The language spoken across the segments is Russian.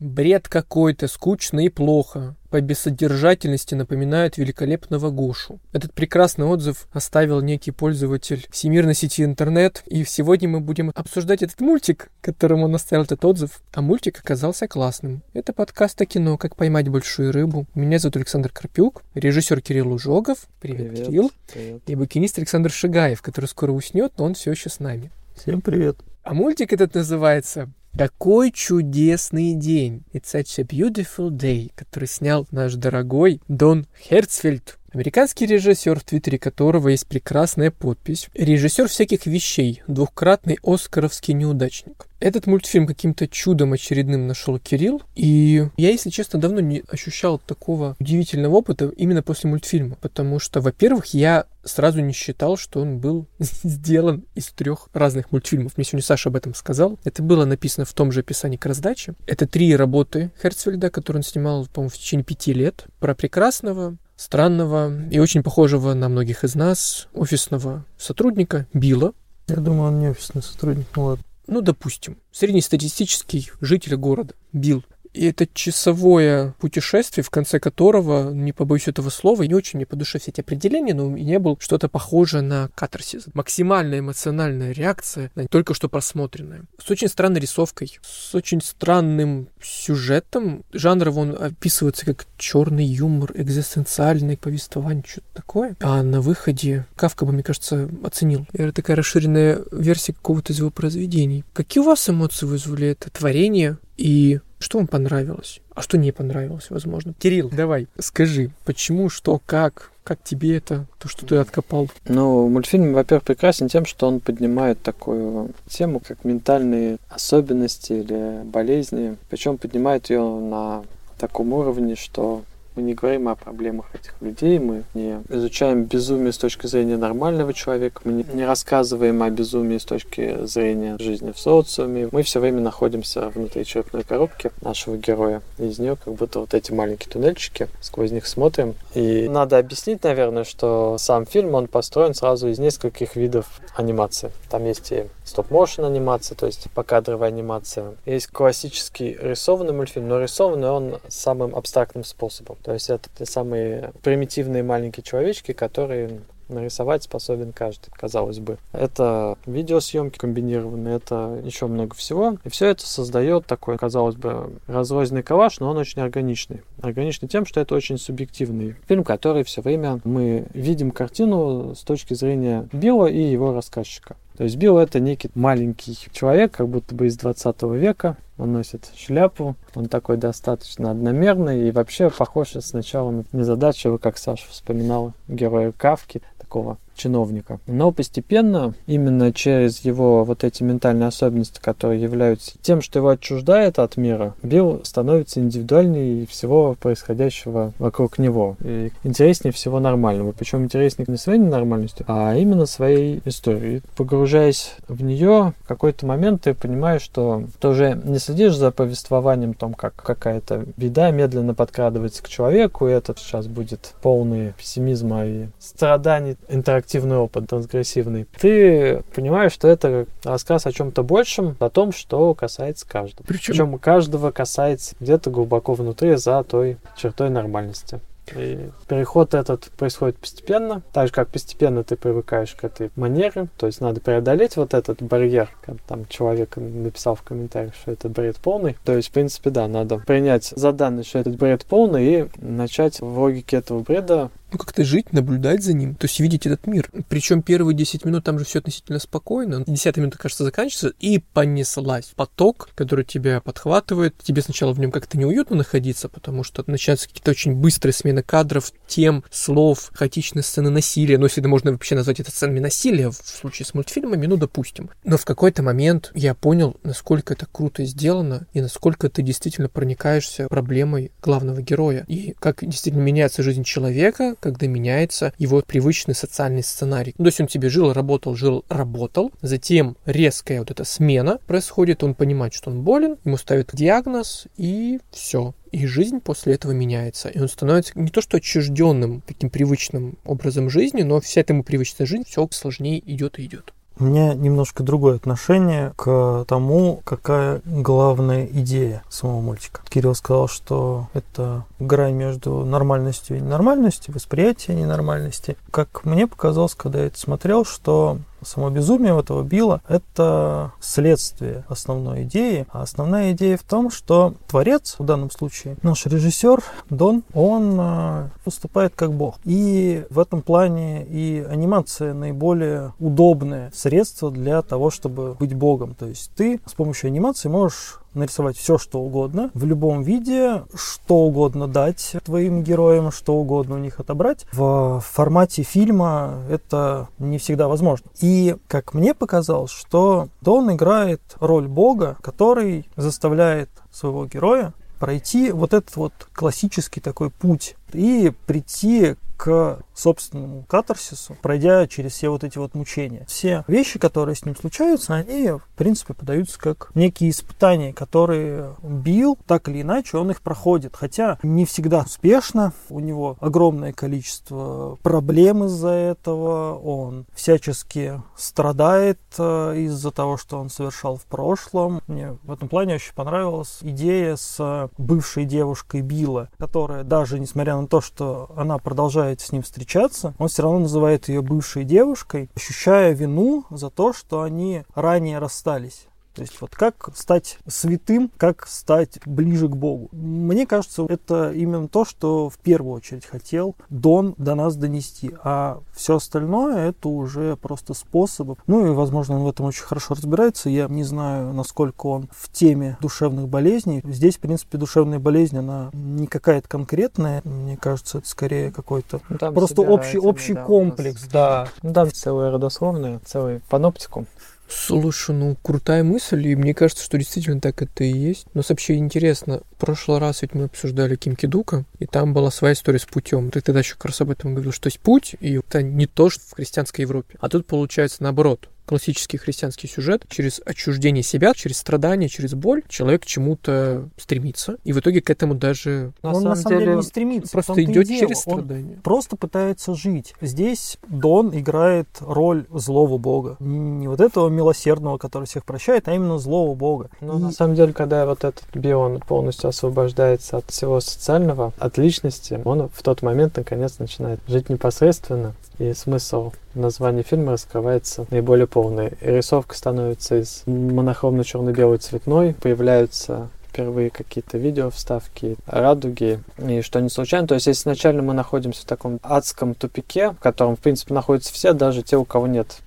Бред какой-то, скучно и плохо. По бессодержательности напоминает великолепного Гошу. Этот прекрасный отзыв оставил некий пользователь всемирной сети интернет. И сегодня мы будем обсуждать этот мультик, которым он оставил этот отзыв. А мультик оказался классным. Это подкаст о кино «Как поймать большую рыбу». Меня зовут Александр Карпюк, режиссер Кирилл Ужогов. Привет, Привет Кирилл. Привет. И букинист Александр Шигаев, который скоро уснет, но он все еще с нами. Всем привет. А мультик этот называется «Какой чудесный день!» It's such a beautiful day, который снял наш дорогой Дон Херцфельд. Американский режиссер, в твиттере которого есть прекрасная подпись. Режиссер всяких вещей, двухкратный оскаровский неудачник. Этот мультфильм каким-то чудом очередным нашел Кирилл, и я, если честно, давно не ощущал такого удивительного опыта именно после мультфильма, потому что, во-первых, я сразу не считал, что он был сделан из трех разных мультфильмов. Мне сегодня Саша об этом сказал. Это было написано в том же описании к раздаче. Это три работы Херцфельда, которые он снимал, по-моему, в течение пяти лет. Про прекрасного, странного и очень похожего на многих из нас офисного сотрудника Билла. Я думаю, он не офисный сотрудник, ну ладно. Ну, допустим, среднестатистический житель города Билл. И это часовое путешествие, в конце которого, не побоюсь этого слова, не очень мне по душе все эти определения, но у меня было что-то похожее на катарсис. Максимальная эмоциональная реакция на только что просмотренное. С очень странной рисовкой, с очень странным сюжетом. Жанрово он описывается как черный юмор, экзистенциальное повествование, что-то такое. А на выходе Кавка бы, мне кажется, оценил. Это такая расширенная версия какого-то из его произведений. Какие у вас эмоции вызвали это творение? И что вам понравилось? А что не понравилось, возможно? Кирилл, давай, скажи, почему, что, как, как тебе это, то, что ты откопал? Ну, мультфильм, во-первых, прекрасен тем, что он поднимает такую тему, как ментальные особенности или болезни. Причем поднимает ее на таком уровне, что мы не говорим о проблемах этих людей, мы не изучаем безумие с точки зрения нормального человека, мы не рассказываем о безумии с точки зрения жизни в социуме. Мы все время находимся внутри черепной коробки нашего героя. Из нее как будто вот эти маленькие туннельчики, сквозь них смотрим. И надо объяснить, наверное, что сам фильм, он построен сразу из нескольких видов анимации. Там есть и стоп-моушен анимация, то есть покадровая анимация. Есть классический рисованный мультфильм, но рисованный он самым абстрактным способом. То есть это те самые примитивные маленькие человечки, которые нарисовать способен каждый, казалось бы. Это видеосъемки комбинированные, это еще много всего. И все это создает такой, казалось бы, разрозненный коллаж, но он очень органичный. Органичный тем, что это очень субъективный фильм, который все время мы видим картину с точки зрения Билла и его рассказчика. То есть Билл это некий маленький человек, как будто бы из 20 века. Он носит шляпу, он такой достаточно одномерный и вообще похож сначала на незадачливого, как Саша вспоминал, героя Кавки, такого чиновника. Но постепенно, именно через его вот эти ментальные особенности, которые являются тем, что его отчуждает от мира, Билл становится индивидуальнее всего происходящего вокруг него. И интереснее всего нормального. Причем интереснее не своей ненормальностью, а именно своей историей. Погружаясь в нее, в какой-то момент ты понимаешь, что ты уже не следишь за повествованием, том, как какая-то беда медленно подкрадывается к человеку, и этот сейчас будет полный пессимизма и страданий интерактивного активный опыт, трансгрессивный, ты понимаешь, что это рассказ о чем-то большем, о том, что касается каждого. Причем, Причем каждого касается где-то глубоко внутри за той чертой нормальности. И переход этот происходит постепенно, так же как постепенно ты привыкаешь к этой манере, то есть надо преодолеть вот этот барьер, как там человек написал в комментариях, что это бред полный. То есть, в принципе, да, надо принять за данность, что этот бред полный, и начать в логике этого бреда ну, как-то жить, наблюдать за ним, то есть видеть этот мир. Причем первые 10 минут там же все относительно спокойно. 10 минута, кажется, заканчивается, и понеслась. Поток, который тебя подхватывает. Тебе сначала в нем как-то неуютно находиться, потому что начинаются какие-то очень быстрые смены кадров, тем, слов, хаотичные сцены насилия. Ну, если это можно вообще назвать это сценами насилия в случае с мультфильмами, ну, допустим. Но в какой-то момент я понял, насколько это круто сделано, и насколько ты действительно проникаешься проблемой главного героя. И как действительно меняется жизнь человека, когда меняется его привычный социальный сценарий. Ну, то есть он тебе жил, работал, жил, работал, затем резкая вот эта смена происходит, он понимает, что он болен, ему ставят диагноз, и все. И жизнь после этого меняется. И он становится не то что отчужденным, таким привычным образом жизни, но вся эта ему привычная жизнь все сложнее идет и идет. У меня немножко другое отношение к тому, какая главная идея самого мультика. Кирилл сказал, что это грань между нормальностью и ненормальностью, восприятие ненормальности. Как мне показалось, когда я это смотрел, что Само безумие этого Билла – это следствие основной идеи. А основная идея в том, что творец, в данном случае наш режиссер Дон, он а, выступает как бог. И в этом плане и анимация наиболее удобное средство для того, чтобы быть богом. То есть ты с помощью анимации можешь нарисовать все, что угодно, в любом виде, что угодно дать твоим героям, что угодно у них отобрать. В формате фильма это не всегда возможно. И, как мне показалось, что Дон играет роль бога, который заставляет своего героя пройти вот этот вот классический такой путь и прийти к собственному катарсису, пройдя через все вот эти вот мучения. Все вещи, которые с ним случаются, они, в принципе, подаются как некие испытания, которые Билл, так или иначе, он их проходит. Хотя не всегда успешно, у него огромное количество проблем из-за этого, он всячески страдает э, из-за того, что он совершал в прошлом. Мне в этом плане очень понравилась идея с бывшей девушкой Билла, которая даже, несмотря на то, что она продолжает с ним встречаться, он все равно называет ее бывшей девушкой, ощущая вину за то, что они ранее расстались. То есть вот как стать святым, как стать ближе к Богу. Мне кажется, это именно то, что в первую очередь хотел Дон до нас донести. А все остальное это уже просто способы. Ну и, возможно, он в этом очень хорошо разбирается. Я не знаю, насколько он в теме душевных болезней. Здесь, в принципе, душевная болезнь, она не какая-то конкретная. Мне кажется, это скорее какой-то ну, просто общий, общий да, комплекс. Да. Ну, там целая родословная, целый паноптикум. Слушай, ну крутая мысль, и мне кажется, что действительно так это и есть. Но вообще интересно, в прошлый раз ведь мы обсуждали Ким Кидука, и там была своя история с путем. Ты тогда еще как раз об этом говорил, что есть путь, и это не то, что в христианской Европе. А тут получается наоборот классический христианский сюжет, через отчуждение себя, через страдания, через боль человек к чему-то стремится, и в итоге к этому даже... Но он на самом деле не стремится. Просто идет через страдания. Он просто пытается жить. Здесь Дон играет роль злого бога. Не вот этого милосердного, который всех прощает, а именно злого бога. Но и... на самом деле, когда вот этот бион полностью освобождается от всего социального, от личности, он в тот момент наконец начинает жить непосредственно и смысл названия фильма раскрывается наиболее полный. рисовка становится из монохромно-черно-белой цветной, появляются впервые какие-то видео вставки, радуги, и что не случайно. То есть, если изначально мы находимся в таком адском тупике, в котором, в принципе, находятся все, даже те, у кого нет.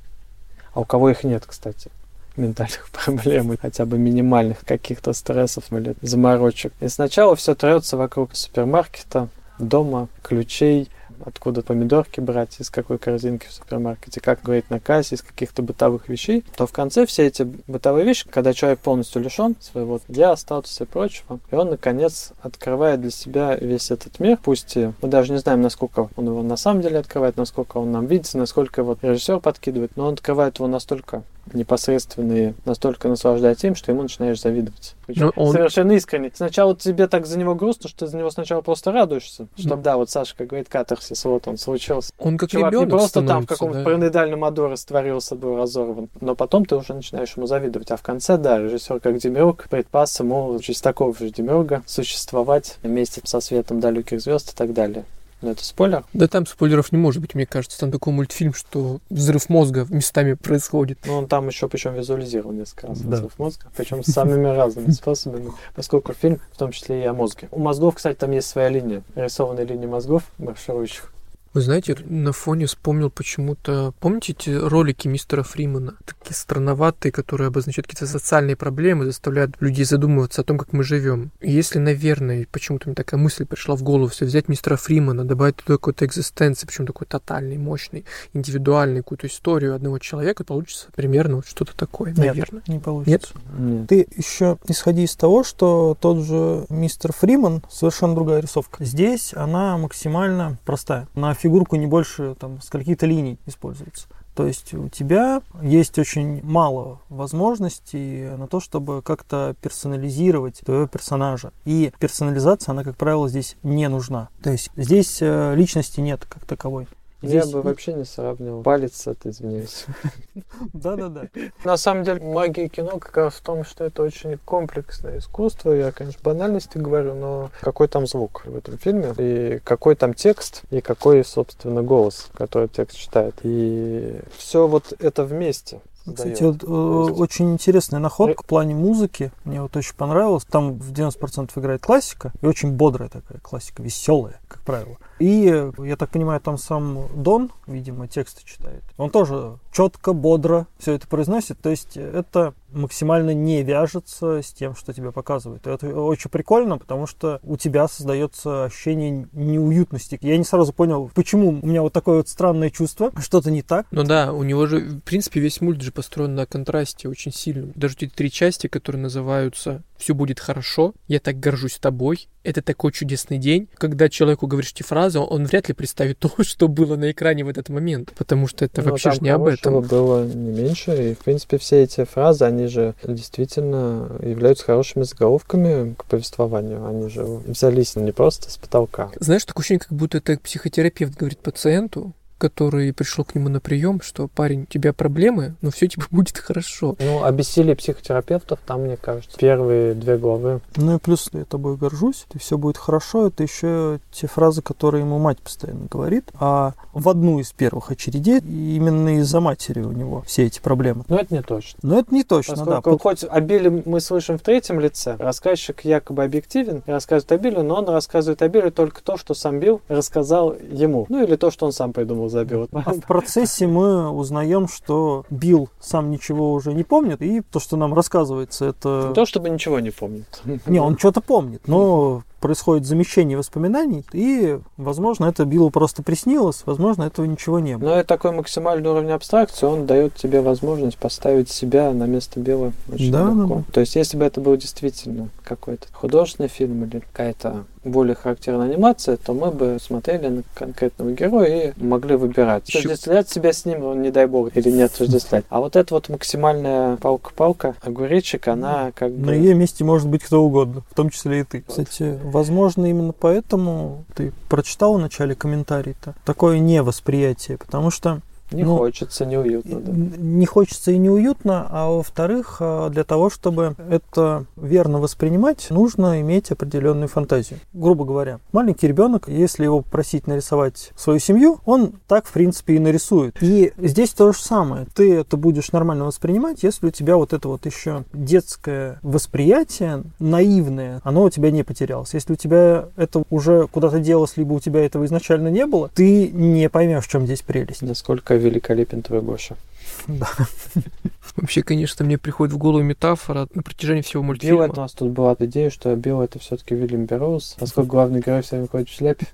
А у кого их нет, кстати ментальных проблем, хотя бы минимальных каких-то стрессов или заморочек. И сначала все трется вокруг супермаркета, дома, ключей, откуда помидорки брать, из какой корзинки в супермаркете, как говорить на кассе, из каких-то бытовых вещей, то в конце все эти бытовые вещи, когда человек полностью лишен своего я, статуса и прочего, и он, наконец, открывает для себя весь этот мир, пусть и мы даже не знаем, насколько он его на самом деле открывает, насколько он нам видится, насколько его режиссер подкидывает, но он открывает его настолько непосредственные настолько наслаждается им, что ему начинаешь завидовать. Ну, он... Совершенно искренне. Сначала тебе так за него грустно, что ты за него сначала просто радуешься. Что да, вот Саша, как говорит, катарсис, вот он случился. Он как Чувак не просто там в каком-то да. параноидальном аду растворился, был разорван. Но потом ты уже начинаешь ему завидовать. А в конце, да, режиссер как Демиург предпас ему через такого же Демиурга существовать вместе со светом далеких звезд и так далее. Но это спойлер? Да там спойлеров не может быть, мне кажется. Там такой мультфильм, что взрыв мозга местами происходит. Ну, он там еще причем визуализировал несколько раз да. взрыв мозга, причем самыми разными способами, поскольку фильм в том числе и о мозге. У мозгов, кстати, там есть своя линия, рисованная линия мозгов марширующих. Вы знаете, на фоне вспомнил почему-то... Помните эти ролики мистера Фримана? Такие странноватые, которые обозначают какие-то социальные проблемы, заставляют людей задумываться о том, как мы живем. И если, наверное, почему-то мне такая мысль пришла в голову, все взять мистера Фримана, добавить туда какой-то экзистенции, причем такой тотальный, мощный, индивидуальный, какую-то историю одного человека, получится примерно вот что-то такое, Нет, наверное. не получится. Нет? Нет. Ты еще исходи из того, что тот же мистер Фриман совершенно другая рисовка. Здесь она максимально простая. На фигурку не больше там скольки-то линий используется. То есть у тебя есть очень мало возможностей на то, чтобы как-то персонализировать твоего персонажа. И персонализация, она, как правило, здесь не нужна. То есть здесь э, личности нет как таковой. Я Здесь- бы вообще не сравнивал палец это, извиняюсь. Да-да-да. На самом деле, магия кино как раз в том, что это очень комплексное искусство. Я, конечно, банальности говорю, но какой там звук в этом фильме, и какой там текст, и какой, собственно, голос, который текст читает. И все вот это вместе. Кстати, вот, э, очень интересная находка в плане музыки. Мне вот очень понравилось. Там в 90% играет классика. И очень бодрая такая классика, веселая, как правило. И, я так понимаю, там сам Дон, видимо, тексты читает. Он тоже четко, бодро все это произносит. То есть э, это максимально не вяжется с тем, что тебе показывают. И это очень прикольно, потому что у тебя создается ощущение неуютности. Я не сразу понял, почему у меня вот такое вот странное чувство, что-то не так. Ну да, у него же, в принципе, весь мульт же построен на контрасте очень сильном. Даже эти три части, которые называются «Все будет хорошо», «Я так горжусь тобой», «Это такой чудесный день». Когда человеку говоришь эти фразы, он вряд ли представит то, что было на экране в этот момент, потому что это Ну, вообще же не об этом. было не меньше. И, в принципе, все эти фразы, они же действительно являются хорошими заголовками к повествованию. Они же взялись не просто с потолка. Знаешь, такое ощущение, как будто это психотерапевт говорит пациенту, который пришел к нему на прием, что парень, у тебя проблемы, но все тебе будет хорошо. Ну, о бессилии психотерапевтов там, мне кажется, первые две главы. Ну и плюс я тобой горжусь, и все будет хорошо. Это еще те фразы, которые ему мать постоянно говорит. А в одну из первых очередей именно из-за матери у него все эти проблемы. Но это не точно. Но это не точно, да. Поскольку хоть о Билле мы слышим в третьем лице, рассказчик якобы объективен и рассказывает о Билле, но он рассказывает о Билле только то, что сам Билл рассказал ему. Ну или то, что он сам придумал за Билла. А в процессе мы узнаем, что Билл сам ничего уже не помнит, и то, что нам рассказывается, это... Не то, чтобы ничего не помнит. Не, он что-то помнит, но происходит замещение воспоминаний, и, возможно, это Биллу просто приснилось, возможно, этого ничего не было. Но это такой максимальный уровень абстракции, он дает тебе возможность поставить себя на место Билла очень Да, легко. да, То есть, если бы это был действительно какой-то художественный фильм или какая-то более характерная анимация, то мы бы смотрели на конкретного героя и могли выбирать. Отождествлять себя с ним, ну, не дай бог, или не отождествлять. А вот эта вот максимальная палка-палка, огуречек, она как бы... На ее месте может быть кто угодно, в том числе и ты. Кстати, возможно, именно поэтому ты прочитал в начале комментарий-то такое невосприятие, потому что Не ну, хочется, неуютно, да. не хочется и неуютно, а во-вторых, а, для того, чтобы это верно воспринимать, нужно иметь определенную фантазию. Грубо говоря, маленький ребенок, если его просить нарисовать свою семью, он так, в принципе, и нарисует. И здесь то же самое. Ты это будешь нормально воспринимать, если у тебя вот это вот еще детское восприятие, наивное, оно у тебя не потерялось. Если у тебя это уже куда-то делось, либо у тебя этого изначально не было, ты не поймешь, в чем здесь прелесть. Насколько великолепен твой Гоша. Да. Вообще, конечно, мне приходит в голову метафора на протяжении всего Билл, мультфильма. это у нас тут была идея, что Билл это все-таки Вильям Берроуз, поскольку главный герой все время ходит в шляпе.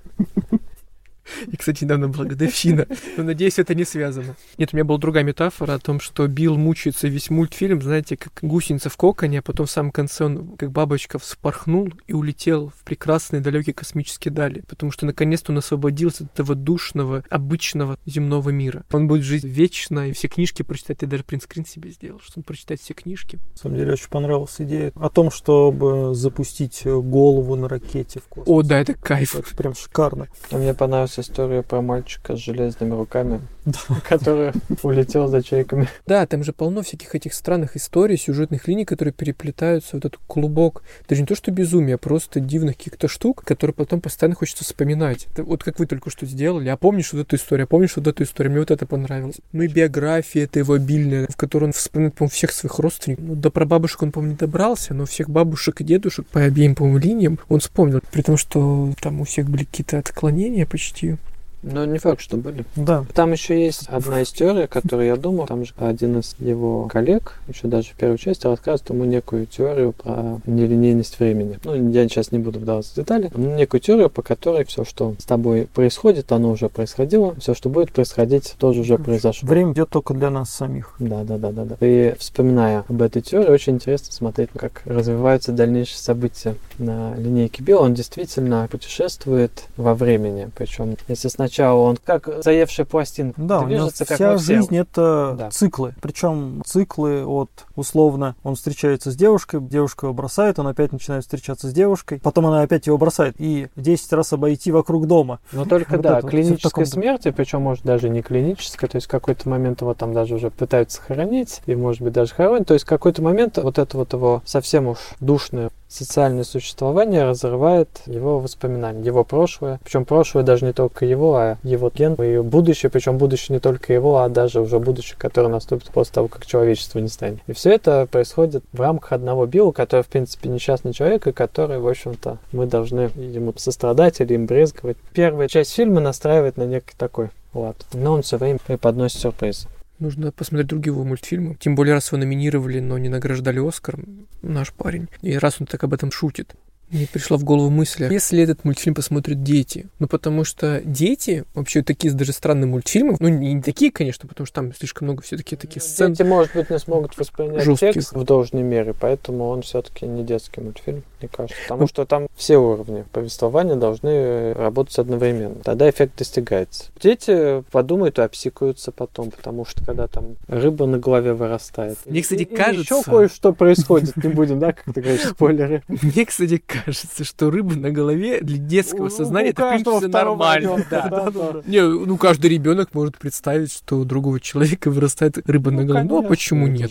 И, кстати, недавно была годовщина. Но, надеюсь, это не связано. Нет, у меня была другая метафора о том, что Билл мучается весь мультфильм, знаете, как гусеница в коконе, а потом в самом конце он, как бабочка, вспорхнул и улетел в прекрасные далекие космические дали. Потому что, наконец-то, он освободился от этого душного, обычного земного мира. Он будет жить вечно и все книжки прочитать. Я даже принтскрин себе сделал, что он прочитает все книжки. На самом деле очень понравилась идея о том, чтобы запустить голову на ракете в космос. О, да, это кайф. Это прям шикарно. А мне понравилась история про мальчика с железными руками. который улетел за чайками. Да, там же полно всяких этих странных историй, сюжетных линий, которые переплетаются, вот этот клубок. Даже не то, что безумие, а просто дивных каких-то штук, которые потом постоянно хочется вспоминать. Это вот как вы только что сделали. А помнишь вот эту историю, а помнишь вот эту историю, мне вот это понравилось. Ну и биография это его обильная, в которой он вспоминает, по-моему, всех своих родственников. Ну, до прабабушек он, по-моему, не добрался, но всех бабушек и дедушек по обеим, по-моему, линиям он вспомнил. При том, что там у всех были какие-то отклонения почти. Но не факт, что были. Да. Там еще есть одна из теорий, которую я думал. Там же один из его коллег, еще даже в первой части, рассказывает ему некую теорию про нелинейность времени. Ну, я сейчас не буду вдаваться в детали. Но некую теорию, по которой все, что с тобой происходит, оно уже происходило. Все, что будет происходить, тоже уже произошло. Время идет только для нас самих. Да, да, да, да, да. И вспоминая об этой теории, очень интересно смотреть, как развиваются дальнейшие события на линейке Билла. Он действительно путешествует во времени. Причем, если сначала сначала он как заевшая пластинка. Да, движется, как вся жизнь это Да. циклы. Причем циклы от условно он встречается с девушкой, девушка его бросает, он опять начинает встречаться с девушкой, потом она опять его бросает и 10 раз обойти вокруг дома. Но только, Вот да, клинической таком смерти, причем, может, даже не клинической, то есть какой-то момент его там даже уже пытаются хоронить, и, может быть, даже хоронят, то есть какой-то момент вот это вот его совсем уж душное социальное существование разрывает его воспоминания, его прошлое, причем прошлое даже не только его, а его ген и будущее, причем будущее не только его, а даже уже будущее, которое наступит после того, как человечество не станет. И все это происходит в рамках одного Билла, который, в принципе, несчастный человек, и который, в общем-то, мы должны ему сострадать или им брезговать. Первая часть фильма настраивает на некий такой лад, но он все время преподносит сюрприз. Нужно посмотреть другие его мультфильмы. Тем более, раз его номинировали, но не награждали Оскар, наш парень. И раз он так об этом шутит. Мне пришла в голову мысль, а если этот мультфильм посмотрят дети? Ну, потому что дети, вообще такие даже странные мультфильмы, ну, не такие, конечно, потому что там слишком много все-таки таких сцен. Дети, может быть, не смогут воспринять жестких. текст в должной мере, поэтому он все-таки не детский мультфильм, мне кажется. Потому что там все уровни повествования должны работать одновременно. Тогда эффект достигается. Дети подумают и обсикаются потом, потому что когда там рыба на голове вырастает. Мне, кстати, И- и кажется- еще кое-что происходит. Не будем, да, как ты говоришь, спойлеры. Мне, кстати, кажется, что рыба на голове для детского У- сознания это, в принципе, нормально. да. Не, ну каждый ребенок может представить, что у другого человека вырастает рыба на голове. Ну, а почему нет?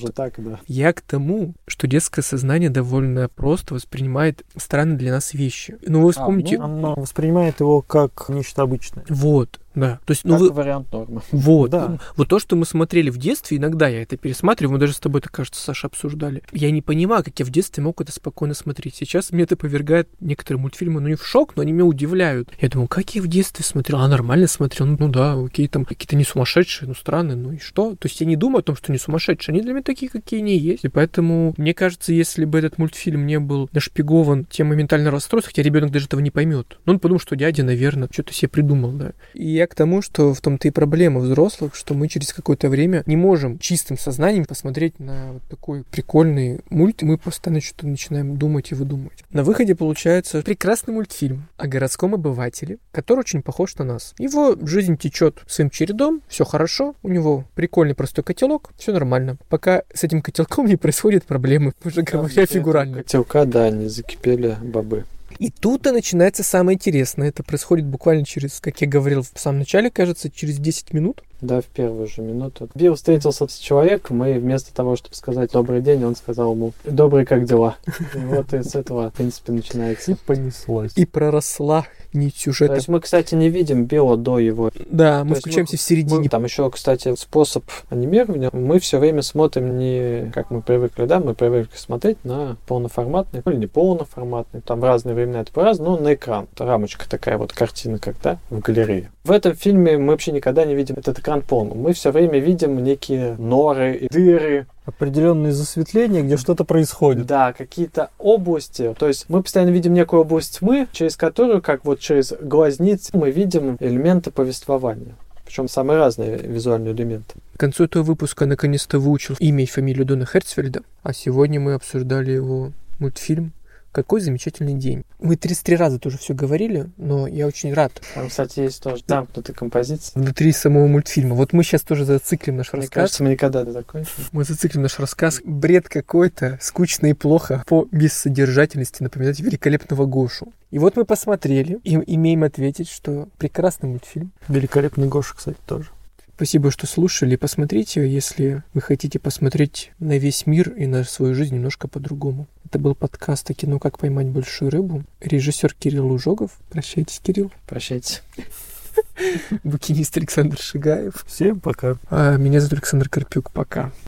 Я к тому, что детское сознание довольно просто воспринимает странные для нас вещи. Ну, вы вспомните... ну, Оно воспринимает его как нечто обычное. Вот, да. То есть, ну, Как вы... вариант нормы. Вот. Да. Вот то, что мы смотрели в детстве, иногда я это пересматриваю, мы даже с тобой это, кажется, Саша, обсуждали. Я не понимаю, как я в детстве мог это спокойно смотреть. Сейчас мне это повергает некоторые мультфильмы, ну не в шок, но они меня удивляют. Я думаю, как я в детстве смотрел? А нормально смотрел? Ну, ну да, окей, там какие-то не сумасшедшие, ну странные, ну и что? То есть я не думаю о том, что они сумасшедшие, они для меня такие, какие они есть. И поэтому, мне кажется, если бы этот мультфильм не был нашпигован темой ментального расстройства, хотя ребенок даже этого не поймет. Ну, он подумал, что дядя, наверное, что-то себе придумал, да. И я к тому, что в том-то и проблема взрослых, что мы через какое-то время не можем чистым сознанием посмотреть на вот такой прикольный мульт, и мы постоянно что-то начинаем думать и выдумывать. На выходе получается прекрасный мультфильм о городском обывателе, который очень похож на нас. Его жизнь течет своим чередом, все хорошо, у него прикольный простой котелок, все нормально. Пока с этим котелком не происходят проблемы, уже говоря фигурально. Котелка, да, не закипели бобы. И тут-то начинается самое интересное. Это происходит буквально через, как я говорил в самом начале, кажется, через 10 минут. Да, в первую же минуту. Билл встретился с человеком, и вместо того, чтобы сказать «добрый день», он сказал ему «добрый, как дела?». И вот и с этого, в принципе, начинается. понеслось. И проросла нить То сюжета. есть мы, кстати, не видим Билла до его. Да, мы есть включаемся мы- в середине. Мы- Там еще, кстати, способ анимирования. Мы все время смотрим не как мы привыкли, да, мы привыкли смотреть на полноформатный, ну или не полноформатный, там в разные времена это по-разному, но на экран. Это рамочка такая вот картина, да, в галерее. В этом фильме мы вообще никогда не видим этот экран полным. Мы все время видим некие норы, и дыры, Определенные засветления, где что-то происходит. Да, какие-то области. То есть мы постоянно видим некую область тьмы, через которую, как вот через глазницы, мы видим элементы повествования. Причем самые разные визуальные элементы. К концу этого выпуска наконец-то выучил имя и фамилию Дона Херцфельда, а сегодня мы обсуждали его мультфильм «Какой замечательный день». Мы 33 раза тоже все говорили, но я очень рад. Там, кстати, есть тоже замкнутая композиция. Внутри самого мультфильма. Вот мы сейчас тоже зациклим наш Мне рассказ. кажется, мы никогда не закончим. Мы зациклим наш рассказ. Бред какой-то, скучно и плохо, по бессодержательности напоминать великолепного Гошу. И вот мы посмотрели и имеем ответить, что прекрасный мультфильм. Великолепный Гоша, кстати, тоже. Спасибо, что слушали. Посмотрите, если вы хотите посмотреть на весь мир и на свою жизнь немножко по-другому. Это был подкаст о кино «Как поймать большую рыбу». Режиссер Кирилл Лужогов. Прощайтесь, Кирилл. Прощайте. Букинист Александр Шигаев. Всем пока. А меня зовут Александр Карпюк. Пока.